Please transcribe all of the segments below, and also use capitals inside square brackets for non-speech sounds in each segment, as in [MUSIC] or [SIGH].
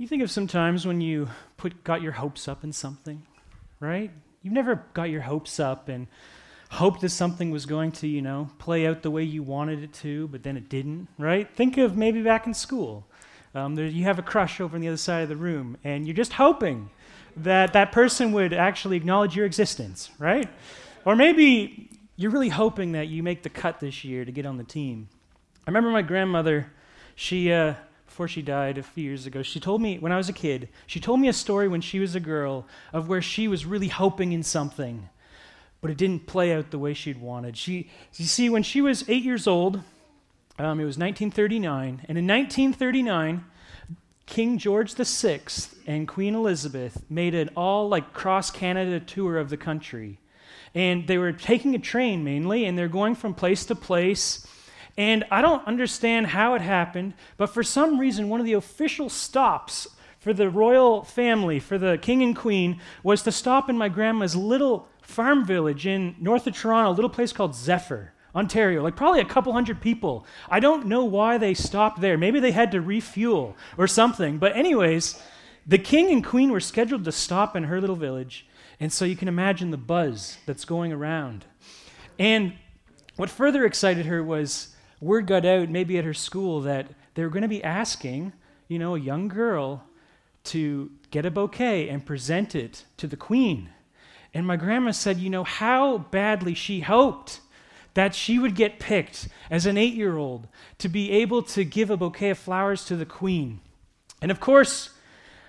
you think of some times when you put got your hopes up in something, right? You've never got your hopes up and hoped that something was going to, you know, play out the way you wanted it to, but then it didn't, right? Think of maybe back in school. Um, there, you have a crush over on the other side of the room, and you're just hoping that that person would actually acknowledge your existence, right? Or maybe you're really hoping that you make the cut this year to get on the team. I remember my grandmother, she, uh, before she died a few years ago, she told me, when I was a kid, she told me a story when she was a girl of where she was really hoping in something, but it didn't play out the way she'd wanted. She, you see, when she was eight years old, um, it was 1939. And in 1939, King George VI and Queen Elizabeth made an all like cross Canada tour of the country. And they were taking a train mainly, and they're going from place to place. And I don't understand how it happened, but for some reason, one of the official stops for the royal family, for the king and queen, was to stop in my grandma's little farm village in north of Toronto, a little place called Zephyr. Ontario, like probably a couple hundred people. I don't know why they stopped there. Maybe they had to refuel or something. But, anyways, the king and queen were scheduled to stop in her little village. And so you can imagine the buzz that's going around. And what further excited her was word got out, maybe at her school, that they were going to be asking, you know, a young girl to get a bouquet and present it to the queen. And my grandma said, you know, how badly she hoped that she would get picked as an eight year old to be able to give a bouquet of flowers to the queen. And of course,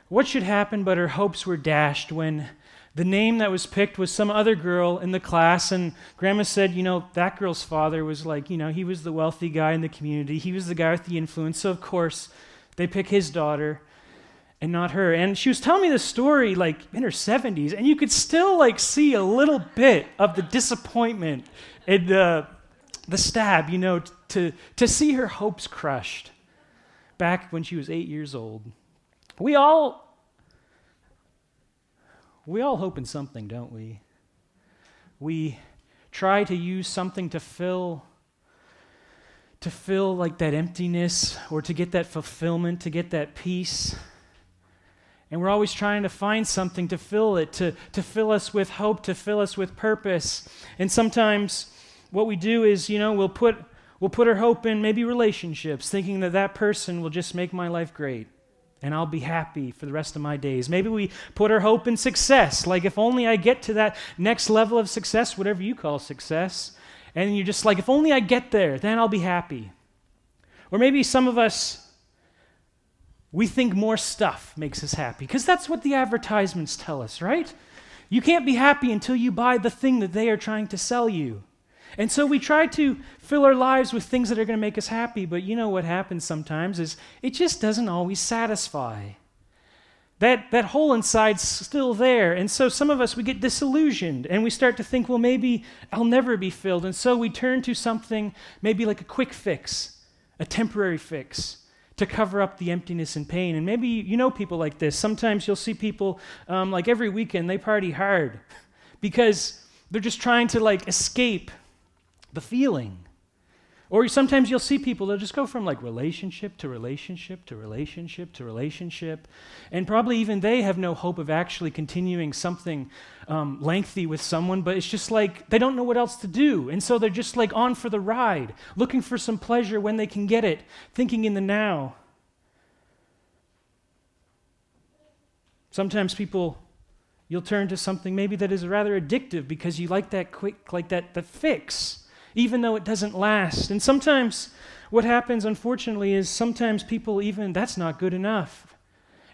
what should happen but her hopes were dashed when the name that was picked was some other girl in the class, and grandma said, you know, that girl's father was like, you know, he was the wealthy guy in the community. He was the guy with the influence. So, of course, they pick his daughter and not her. And she was telling me this story like in her 70s, and you could still like see a little bit of the disappointment and the, the stab, you know, to, to see her hopes crushed back when she was eight years old. We all we all hope in something, don't we? We try to use something to fill to fill like that emptiness or to get that fulfillment, to get that peace. And we're always trying to find something to fill it, to, to fill us with hope, to fill us with purpose. And sometimes what we do is, you know, we'll put, we'll put our hope in maybe relationships, thinking that that person will just make my life great and I'll be happy for the rest of my days. Maybe we put our hope in success, like if only I get to that next level of success, whatever you call success, and you're just like, if only I get there, then I'll be happy. Or maybe some of us, we think more stuff makes us happy, because that's what the advertisements tell us, right? You can't be happy until you buy the thing that they are trying to sell you. And so we try to fill our lives with things that are going to make us happy, but you know what happens sometimes is it just doesn't always satisfy. That, that hole inside's still there. And so some of us, we get disillusioned and we start to think, well, maybe I'll never be filled. And so we turn to something maybe like a quick fix, a temporary fix to cover up the emptiness and pain. And maybe you know people like this. Sometimes you'll see people um, like every weekend, they party hard [LAUGHS] because they're just trying to like escape the feeling. Or sometimes you'll see people, they'll just go from like relationship to relationship to relationship to relationship. And probably even they have no hope of actually continuing something um, lengthy with someone, but it's just like they don't know what else to do. And so they're just like on for the ride, looking for some pleasure when they can get it, thinking in the now. Sometimes people, you'll turn to something maybe that is rather addictive because you like that quick, like that, the fix even though it doesn't last. And sometimes what happens, unfortunately, is sometimes people even, that's not good enough.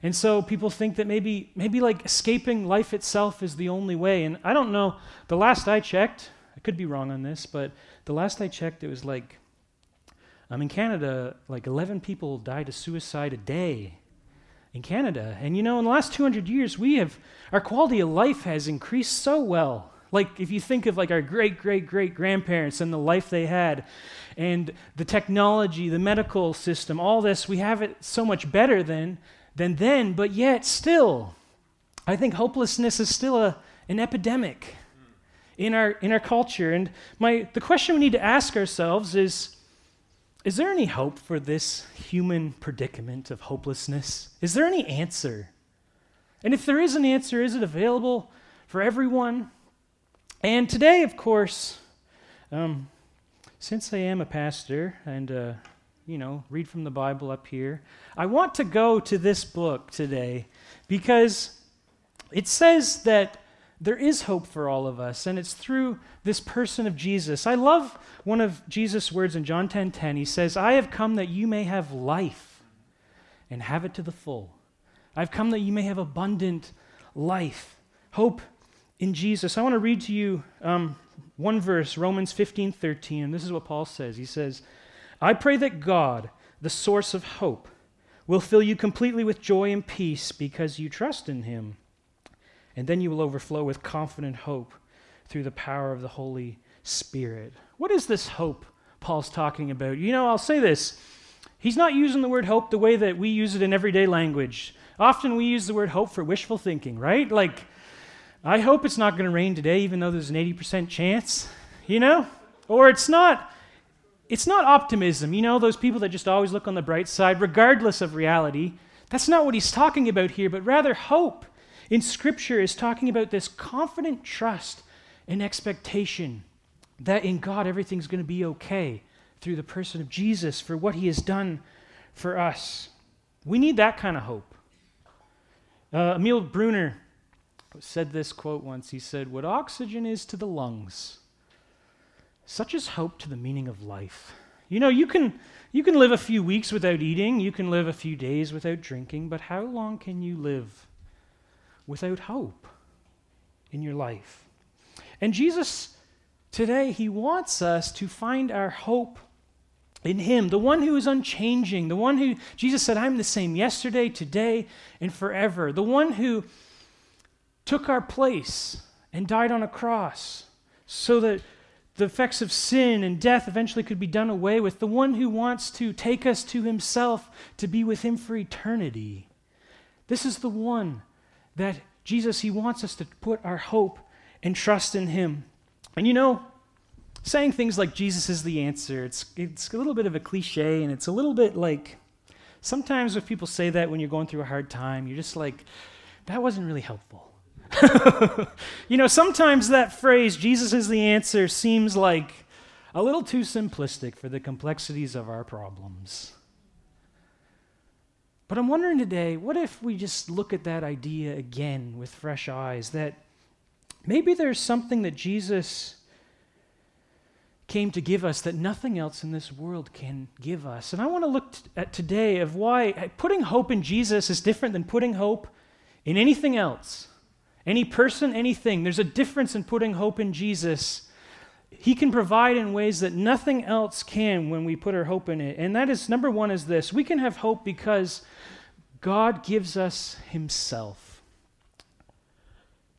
And so people think that maybe, maybe like escaping life itself is the only way. And I don't know, the last I checked, I could be wrong on this, but the last I checked, it was like, um, in Canada, like 11 people died of suicide a day in Canada. And you know, in the last 200 years, we have, our quality of life has increased so well. Like, if you think of like our great, great, great grandparents and the life they had, and the technology, the medical system, all this, we have it so much better than, than then, but yet still, I think hopelessness is still a, an epidemic in our, in our culture. And my, the question we need to ask ourselves is, is there any hope for this human predicament of hopelessness? Is there any answer? And if there is an answer, is it available for everyone? And today, of course, um, since I am a pastor and, uh, you know, read from the Bible up here, I want to go to this book today because it says that there is hope for all of us, and it's through this person of Jesus. I love one of Jesus' words in John 10:10. 10, 10. He says, "I have come that you may have life and have it to the full. I've come that you may have abundant life, hope in Jesus." I want to read to you um, one verse, Romans 15:13, and this is what Paul says. He says, "I pray that God, the source of hope, will fill you completely with joy and peace because you trust in Him." And then you will overflow with confident hope through the power of the Holy Spirit. What is this hope Paul's talking about? You know, I'll say this. He's not using the word hope the way that we use it in everyday language. Often we use the word hope for wishful thinking, right? Like, I hope it's not going to rain today, even though there's an 80% chance, you know? Or it's not. It's not optimism, you know, those people that just always look on the bright side, regardless of reality. That's not what he's talking about here, but rather hope in Scripture is talking about this confident trust and expectation that in God everything's going to be okay through the person of Jesus for what he has done for us. We need that kind of hope. Uh, Emil Brunner said this quote once. He said, What oxygen is to the lungs, such is hope to the meaning of life. You know, you can, you can live a few weeks without eating, you can live a few days without drinking, but how long can you live without hope in your life. And Jesus, today, He wants us to find our hope in Him, the one who is unchanging, the one who, Jesus said, I'm the same yesterday, today, and forever, the one who took our place and died on a cross so that the effects of sin and death eventually could be done away with, the one who wants to take us to Himself to be with Him for eternity. This is the one that Jesus, He wants us to put our hope and trust in Him. And you know, saying things like Jesus is the answer, it's, it's a little bit of a cliche and it's a little bit like sometimes if people say that when you're going through a hard time, you're just like, that wasn't really helpful. [LAUGHS] you know, sometimes that phrase, Jesus is the answer, seems like a little too simplistic for the complexities of our problems. But I'm wondering today, what if we just look at that idea again with fresh eyes? That maybe there's something that Jesus came to give us that nothing else in this world can give us. And I want to look t- at today of why putting hope in Jesus is different than putting hope in anything else. Any person, anything. There's a difference in putting hope in Jesus he can provide in ways that nothing else can when we put our hope in it. And that is number one is this we can have hope because God gives us Himself.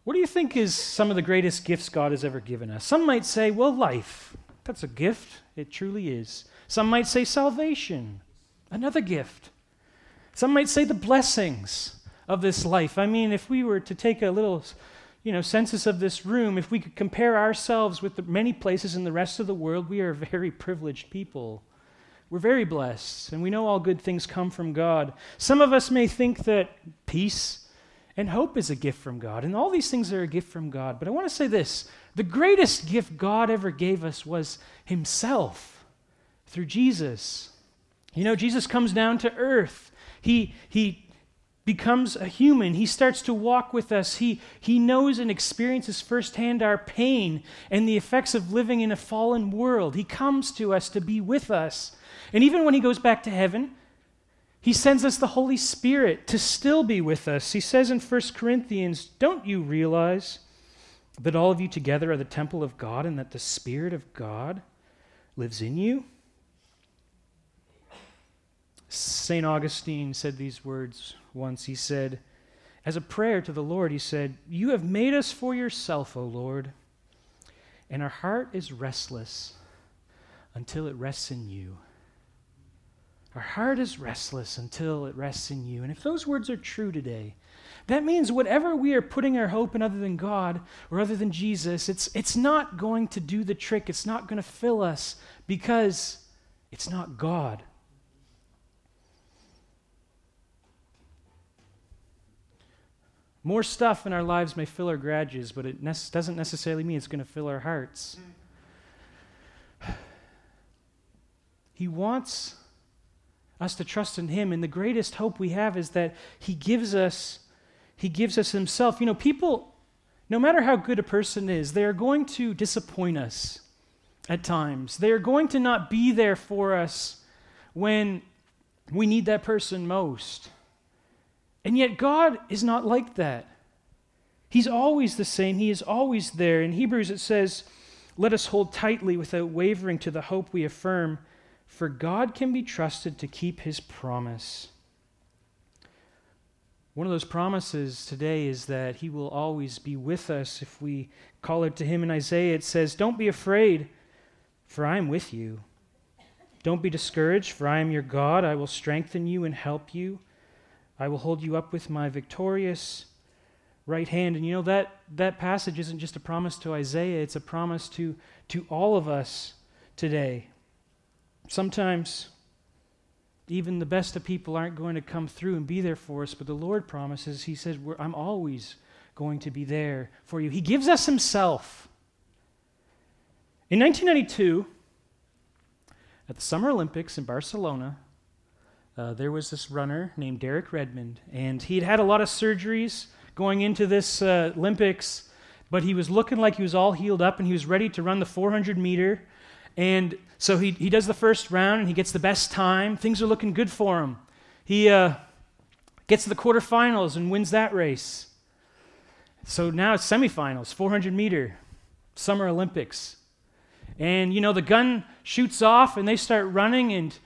What do you think is some of the greatest gifts God has ever given us? Some might say, well, life. That's a gift. It truly is. Some might say salvation. Another gift. Some might say the blessings of this life. I mean, if we were to take a little you know, census of this room, if we could compare ourselves with the many places in the rest of the world, we are very privileged people. We're very blessed, and we know all good things come from God. Some of us may think that peace and hope is a gift from God, and all these things are a gift from God. But I want to say this the greatest gift God ever gave us was Himself through Jesus. You know, Jesus comes down to earth. He, he becomes a human. He starts to walk with us. He, he knows and experiences firsthand our pain and the effects of living in a fallen world. He comes to us to be with us. And even when he goes back to heaven, he sends us the Holy Spirit to still be with us. He says in 1 Corinthians, Don't you realize that all of you together are the temple of God and that the Spirit of God lives in you? St. Augustine said these words once. He said, as a prayer to the Lord, he said, You have made us for yourself, O Lord, and our heart is restless until it rests in you. Our heart is restless until it rests in you. And if those words are true today, that means whatever we are putting our hope in other than God or other than Jesus, it's, it's not going to do the trick. It's not going to fill us because it's not God. More stuff in our lives may fill our garages, but it ne- doesn't necessarily mean it's going to fill our hearts. [SIGHS] He wants us to trust in him and the greatest hope we have is that he gives us he gives us himself. You know, people no matter how good a person is, they are going to disappoint us at times. They are going to not be there for us when we need that person most. And yet, God is not like that. He's always the same, He is always there. In Hebrews, it says, Let us hold tightly without wavering to the hope we affirm, for God can be trusted to keep His promise. One of those promises today is that He will always be with us if we call it to Him. In Isaiah, it says, Don't be afraid, for I am with you. Don't be discouraged, for I am your God. I will strengthen you and help you. I will hold you up with my victorious right hand. And you know that that passage isn't just a promise to Isaiah, it's a promise to to all of us today. Sometimes even the best of people aren't going to come through and be there for us, but the Lord promises, He says, I'm always going to be there for you. He gives us Himself. In 1992, at the Summer Olympics in Barcelona, uh, there was this runner named Derek Redmond, and he'd had a lot of surgeries going into this uh, Olympics, but he was looking like he was all healed up and he was ready to run the 400 meter. And so he, he does the first round and he gets the best time. Things are looking good for him. He uh, gets to the quarterfinals and wins that race. So now it's semifinals, 400 meter, Summer Olympics. And, you know, the gun shoots off and they start running and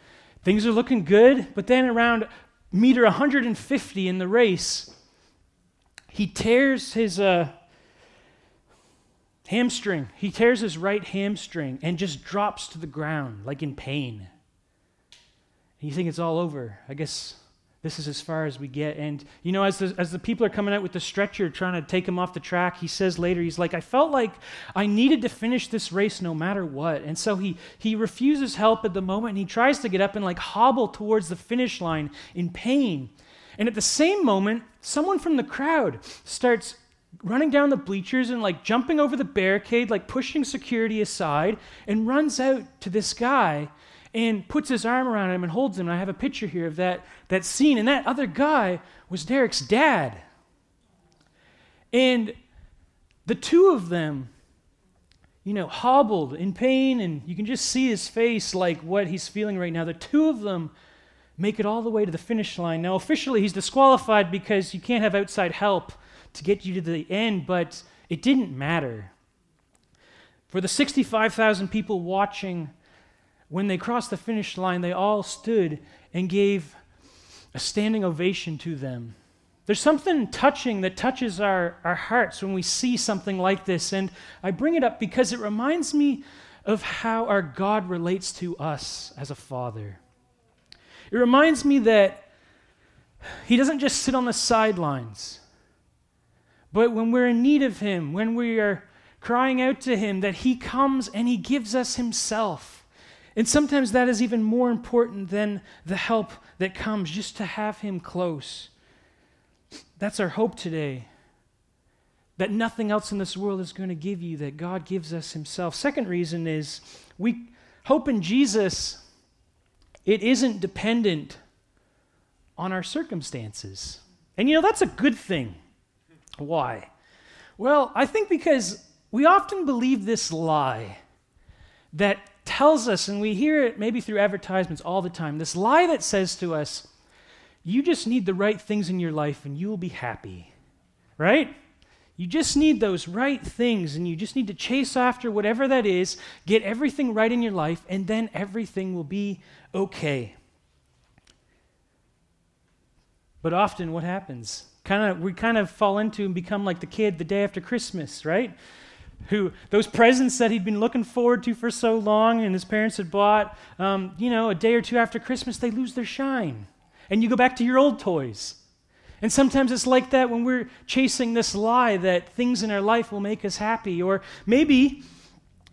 things are looking good. But then around meter 150 in the race, he tears his uh, hamstring. He tears his right hamstring and just drops to the ground, like in pain. And you think it's all over. I guess this is as far as we get. And, you know, as the, as the people are coming out with the stretcher trying to take him off the track, he says later, he's like, I felt like I needed to finish this race no matter what. And so he, he refuses help at the moment and he tries to get up and like hobble towards the finish line in pain. And at the same moment, someone from the crowd starts running down the bleachers and like jumping over the barricade, like pushing security aside, and runs out to this guy and puts his arm around him and holds him. And I have a picture here of that, that scene. And that other guy was Derek's dad. And the two of them, you know, hobbled in pain, and you can just see his face like what he's feeling right now. The two of them make it all the way to the finish line. Now, officially, he's disqualified because you can't have outside help to get you to the end, but it didn't matter. For the 65,000 people watching, when they crossed the finish line, they all stood and gave a standing ovation to them. There's something touching that touches our, our hearts when we see something like this. And I bring it up because it reminds me of how our God relates to us as a father. It reminds me that He doesn't just sit on the sidelines, but when we're in need of Him, when we are crying out to Him, that He comes and He gives us Himself. And sometimes that is even more important than the help that comes, just to have Him close. That's our hope today. That nothing else in this world is going to give you, that God gives us Himself. Second reason is we hope in Jesus it isn't dependent on our circumstances. And you know, that's a good thing. Why? Well, I think because we often believe this lie that tells us, and we hear it maybe through advertisements all the time, this lie that says to us, you just need the right things in your life and you will be happy. Right? You just need those right things and you just need to chase after whatever that is, get everything right in your life, and then everything will be okay. But often what happens? Kind of we kind of fall into and become like the kid the day after Christmas, right? Who those presents that he'd been looking forward to for so long and his parents had bought, um, you know, a day or two after Christmas, they lose their shine. And you go back to your old toys. And sometimes it's like that when we're chasing this lie that things in our life will make us happy. Or maybe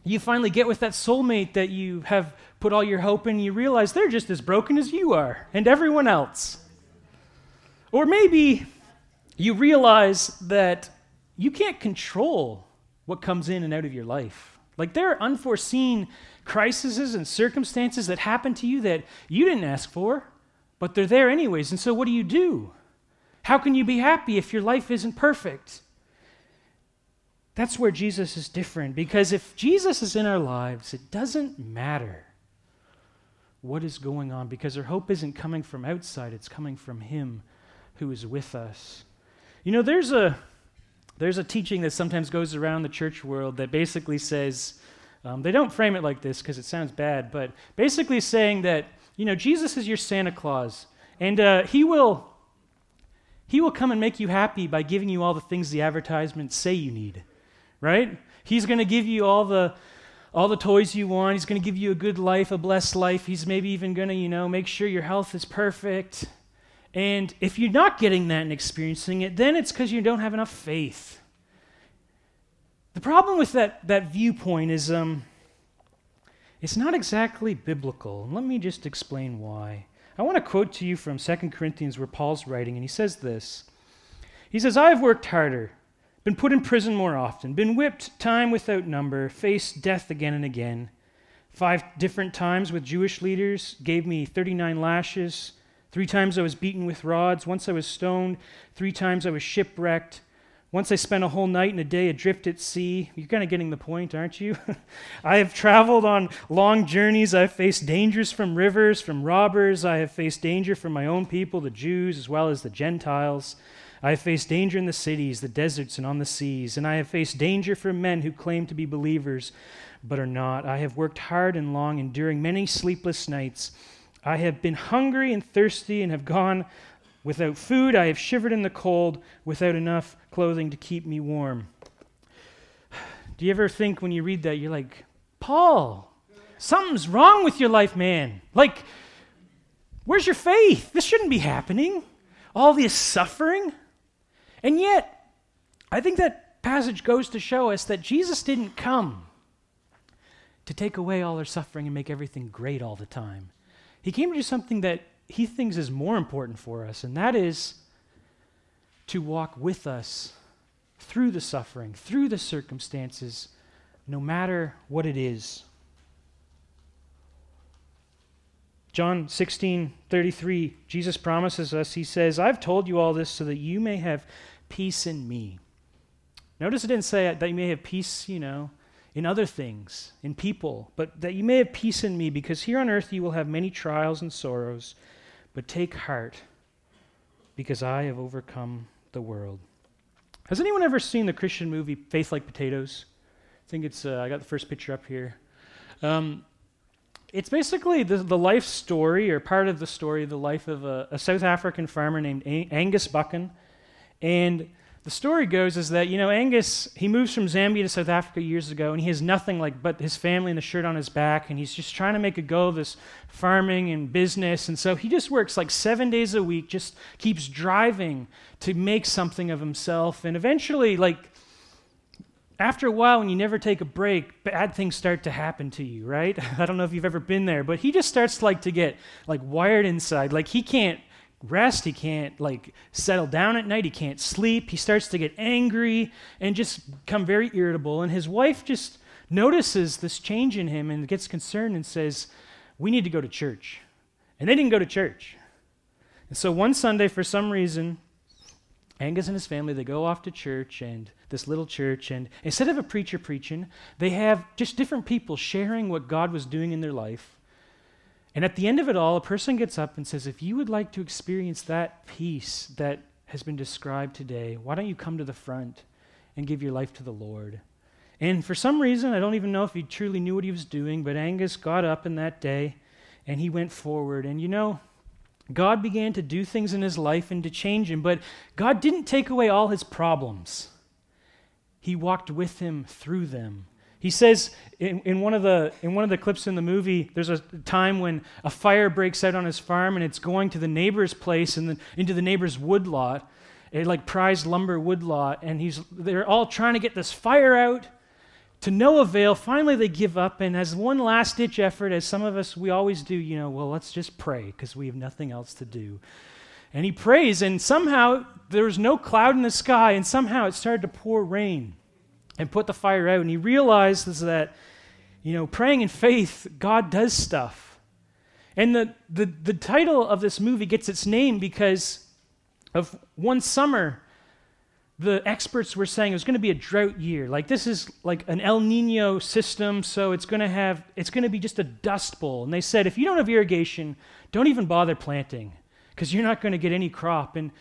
you finally get with that soulmate that you have put all your hope in, you realize they're just as broken as you are and everyone else. Or maybe you realize that you can't control what comes in and out of your life. Like there are unforeseen crises and circumstances that happen to you that you didn't ask for, but they're there anyways. And so what do you do? How can you be happy if your life isn't perfect? That's where Jesus is different because if Jesus is in our lives, it doesn't matter what is going on because our hope isn't coming from outside, it's coming from Him who is with us. You know, there's a there's a teaching that sometimes goes around the church world that basically says, um, they don't frame it like this because it sounds bad, but basically saying that, you know, Jesus is your Santa Claus, and uh, he will he will come and make you happy by giving you all the things the advertisements say you need, right? He's going to give you all the all the toys you want. He's going to give you a good life, a blessed life. He's maybe even going to, you know, make sure your health is perfect. And if you're not getting that and experiencing it, then it's because you don't have enough faith. The problem with that, that viewpoint is um, it's not exactly biblical. Let me just explain why. I want to quote to you from 2 Corinthians where Paul's writing, and he says this. He says, I have worked harder, been put in prison more often, been whipped time without number, faced death again and again. Five different times with Jewish leaders gave me 39 lashes. Three times I was beaten with rods. Once I was stoned. Three times I was shipwrecked. Once I spent a whole night and a day adrift at sea. You're kind of getting the point, aren't you? [LAUGHS] I have traveled on long journeys. I've faced dangers from rivers, from robbers. I have faced danger from my own people, the Jews, as well as the Gentiles. I have faced danger in the cities, the deserts, and on the seas. And I have faced danger from men who claim to be believers, but are not. I have worked hard and long, enduring many sleepless nights. I have been hungry and thirsty and have gone without food. I have shivered in the cold without enough clothing to keep me warm. Do you ever think when you read that, you're like, Paul, something's wrong with your life, man? Like, where's your faith? This shouldn't be happening. All this suffering. And yet, I think that passage goes to show us that Jesus didn't come to take away all our suffering and make everything great all the time. He came to do something that he thinks is more important for us, and that is to walk with us through the suffering, through the circumstances, no matter what it is. John 16, 33, Jesus promises us, He says, I've told you all this so that you may have peace in me. Notice it didn't say that you may have peace, you know, in other things, in people, but that you may have peace in me, because here on earth you will have many trials and sorrows, but take heart, because I have overcome the world. Has anyone ever seen the Christian movie Faith Like Potatoes? I think it's, uh, I got the first picture up here. Um, it's basically the, the life story, or part of the story, the life of a, a South African farmer named a- Angus Buchan. And the story goes is that, you know, Angus, he moves from Zambia to South Africa years ago, and he has nothing like but his family and the shirt on his back, and he's just trying to make a go of this farming and business. And so he just works like seven days a week, just keeps driving to make something of himself. And eventually, like, after a while, when you never take a break, bad things start to happen to you, right? [LAUGHS] I don't know if you've ever been there, but he just starts like to get like wired inside. Like he can't rest. He can't like settle down at night. He can't sleep. He starts to get angry and just become very irritable. And his wife just notices this change in him and gets concerned and says, We need to go to church. And they didn't go to church. And so one Sunday, for some reason, Angus and his family, they go off to church and this little church, and instead of a preacher preaching, they have just different people sharing what God was doing in their life and at the end of it all, a person gets up and says, If you would like to experience that peace that has been described today, why don't you come to the front and give your life to the Lord? And for some reason, I don't even know if he truly knew what he was doing, but Angus got up in that day and he went forward. And you know, God began to do things in his life and to change him, but God didn't take away all his problems. He walked with him through them. He says in, in, one of the, in one of the clips in the movie, there's a time when a fire breaks out on his farm and it's going to the neighbor's place and then into the neighbor's woodlot, a like prized lumber woodlot, and he's, they're all trying to get this fire out to no avail. Finally, they give up, and as one last ditch effort, as some of us, we always do, you know, well, let's just pray because we have nothing else to do. And he prays, and somehow there was no cloud in the sky, and somehow it started to pour rain and put the fire out. And he realizes that, you know, praying in faith, God does stuff. And the, the, the title of this movie gets its name because of one summer the experts were saying it was going to be a drought year. Like this is like an El Nino system, so it's going to have it's going to be just a dust bowl. And they said if you don't have irrigation, don't even bother planting because you're not going to get any crop. And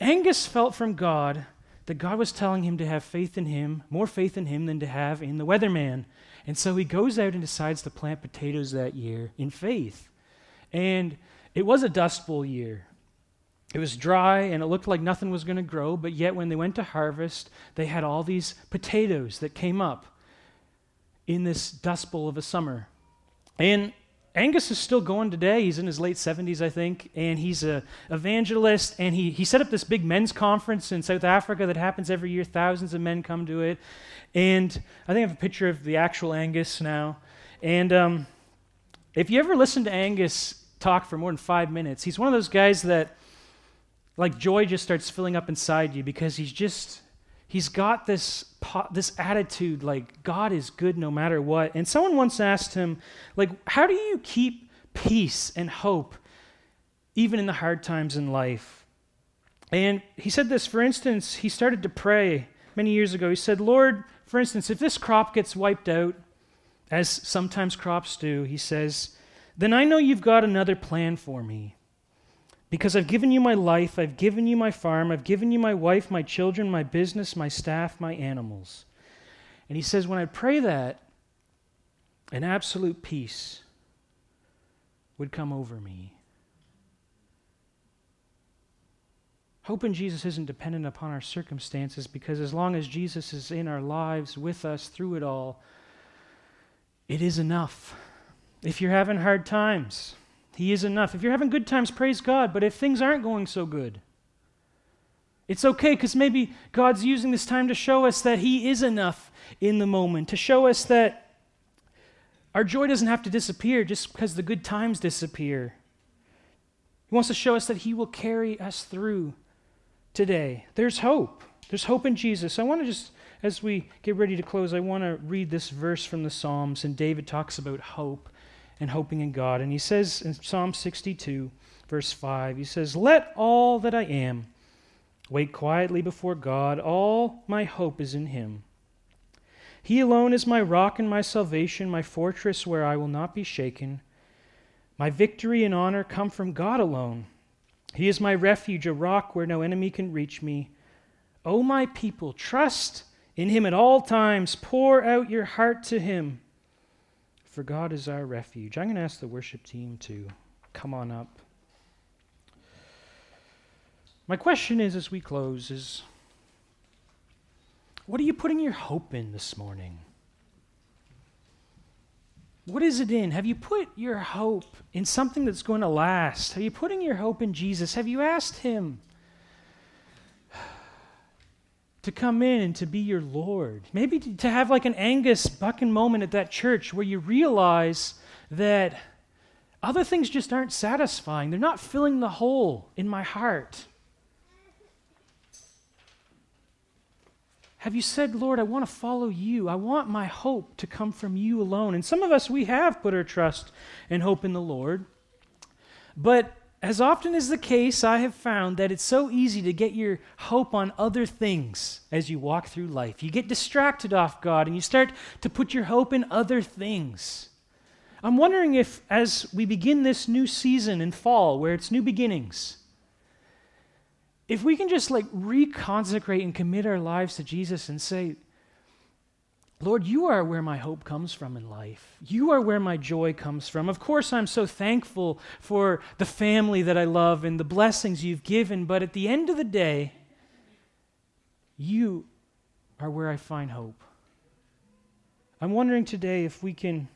Angus felt from God that God was telling him to have faith in him, more faith in him than to have in the weatherman. And so he goes out and decides to plant potatoes that year in faith. And it was a dust bowl year. It was dry and it looked like nothing was going to grow, but yet when they went to harvest, they had all these potatoes that came up in this dust bowl of a summer. And Angus is still going today. He's in his late 70s, I think, and he's an evangelist. And he, he set up this big men's conference in South Africa that happens every year. Thousands of men come to it. And I think I have a picture of the actual Angus now. And um, if you ever listen to Angus talk for more than five minutes, he's one of those guys that like joy just starts filling up inside you because he's just he's got this this attitude like God is good no matter what. And someone once asked him like how do you keep peace and hope even in the hard times in life? And he said this for instance, he started to pray many years ago. He said, "Lord, for instance, if this crop gets wiped out, as sometimes crops do, he says, then I know you've got another plan for me. Because I've given you my life, I've given you my farm, I've given you my wife, my children, my business, my staff, my animals. And he says, when I pray that, an absolute peace would come over me. Hope in Jesus isn't dependent upon our circumstances because as long as Jesus is in our lives with us through it all, it is enough. If you're having hard times, he is enough. If you're having good times, praise God. But if things aren't going so good, it's okay because maybe God's using this time to show us that He is enough in the moment, to show us that our joy doesn't have to disappear just because the good times disappear. He wants to show us that He will carry us through today. There's hope. There's hope in Jesus. I want to just, as we get ready to close, I want to read this verse from the Psalms, and David talks about hope and hoping in God. And he says in Psalm 62, verse 5, he says, Let all that I am wait quietly before God. All my hope is in him. He alone is my rock and my salvation, my fortress where I will not be shaken. My victory and honor come from God alone. He is my refuge, a rock where no enemy can reach me. O my people, trust in him at all times. Pour out your heart to him for God is our refuge. I'm going to ask the worship team to come on up. My question is as we close is what are you putting your hope in this morning? What is it in? Have you put your hope in something that's going to last? Are you putting your hope in Jesus? Have you asked him to come in and to be your Lord. Maybe to have like an Angus Buchan moment at that church where you realize that other things just aren't satisfying. They're not filling the hole in my heart. Have you said, Lord, I want to follow you? I want my hope to come from you alone. And some of us, we have put our trust and hope in the Lord. But as often is the case, I have found that it's so easy to get your hope on other things as you walk through life. You get distracted off God and you start to put your hope in other things. I'm wondering if, as we begin this new season in fall, where it's new beginnings, if we can just like reconsecrate and commit our lives to Jesus and say, Lord, you are where my hope comes from in life. You are where my joy comes from. Of course, I'm so thankful for the family that I love and the blessings you've given, but at the end of the day, you are where I find hope. I'm wondering today if we can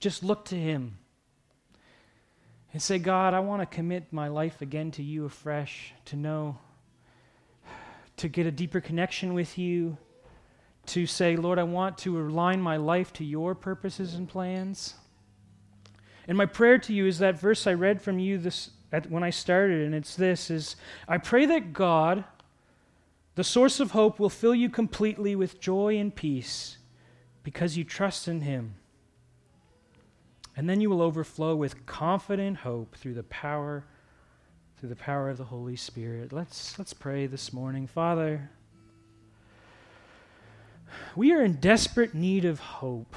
just look to Him and say, God, I want to commit my life again to you afresh, to know, to get a deeper connection with you to say, Lord, I want to align my life to your purposes and plans. And my prayer to you is that verse I read from you this at, when I started, and it's this is I pray that God, the source of hope, will fill you completely with joy and peace because you trust in him. And then you will overflow with confident hope through the power through the power of the Holy Spirit. Let's let's pray this morning. Father, we are in desperate need of hope.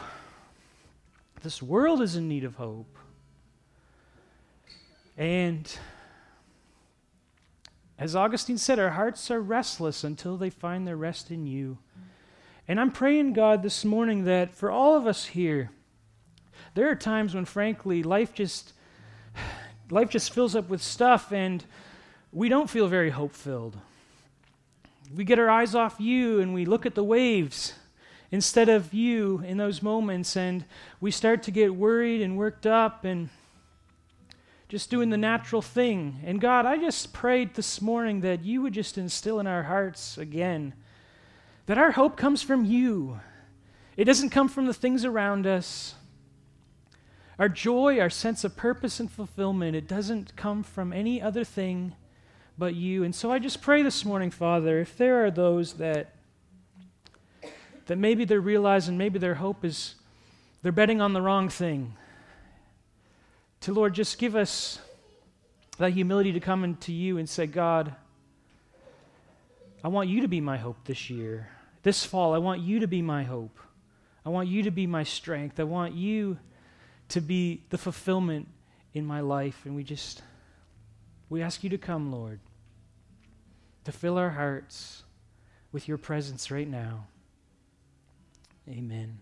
This world is in need of hope. And as Augustine said, our hearts are restless until they find their rest in you. And I'm praying, God, this morning that for all of us here, there are times when, frankly, life just life just fills up with stuff and we don't feel very hope filled. We get our eyes off you and we look at the waves instead of you in those moments, and we start to get worried and worked up and just doing the natural thing. And God, I just prayed this morning that you would just instill in our hearts again that our hope comes from you. It doesn't come from the things around us. Our joy, our sense of purpose and fulfillment, it doesn't come from any other thing but you. And so I just pray this morning, Father, if there are those that that maybe they're realizing maybe their hope is they're betting on the wrong thing. To Lord, just give us that humility to come into you and say, God, I want you to be my hope this year. This fall, I want you to be my hope. I want you to be my strength. I want you to be the fulfillment in my life. And we just, we ask you to come, Lord, to fill our hearts with your presence right now. Amen.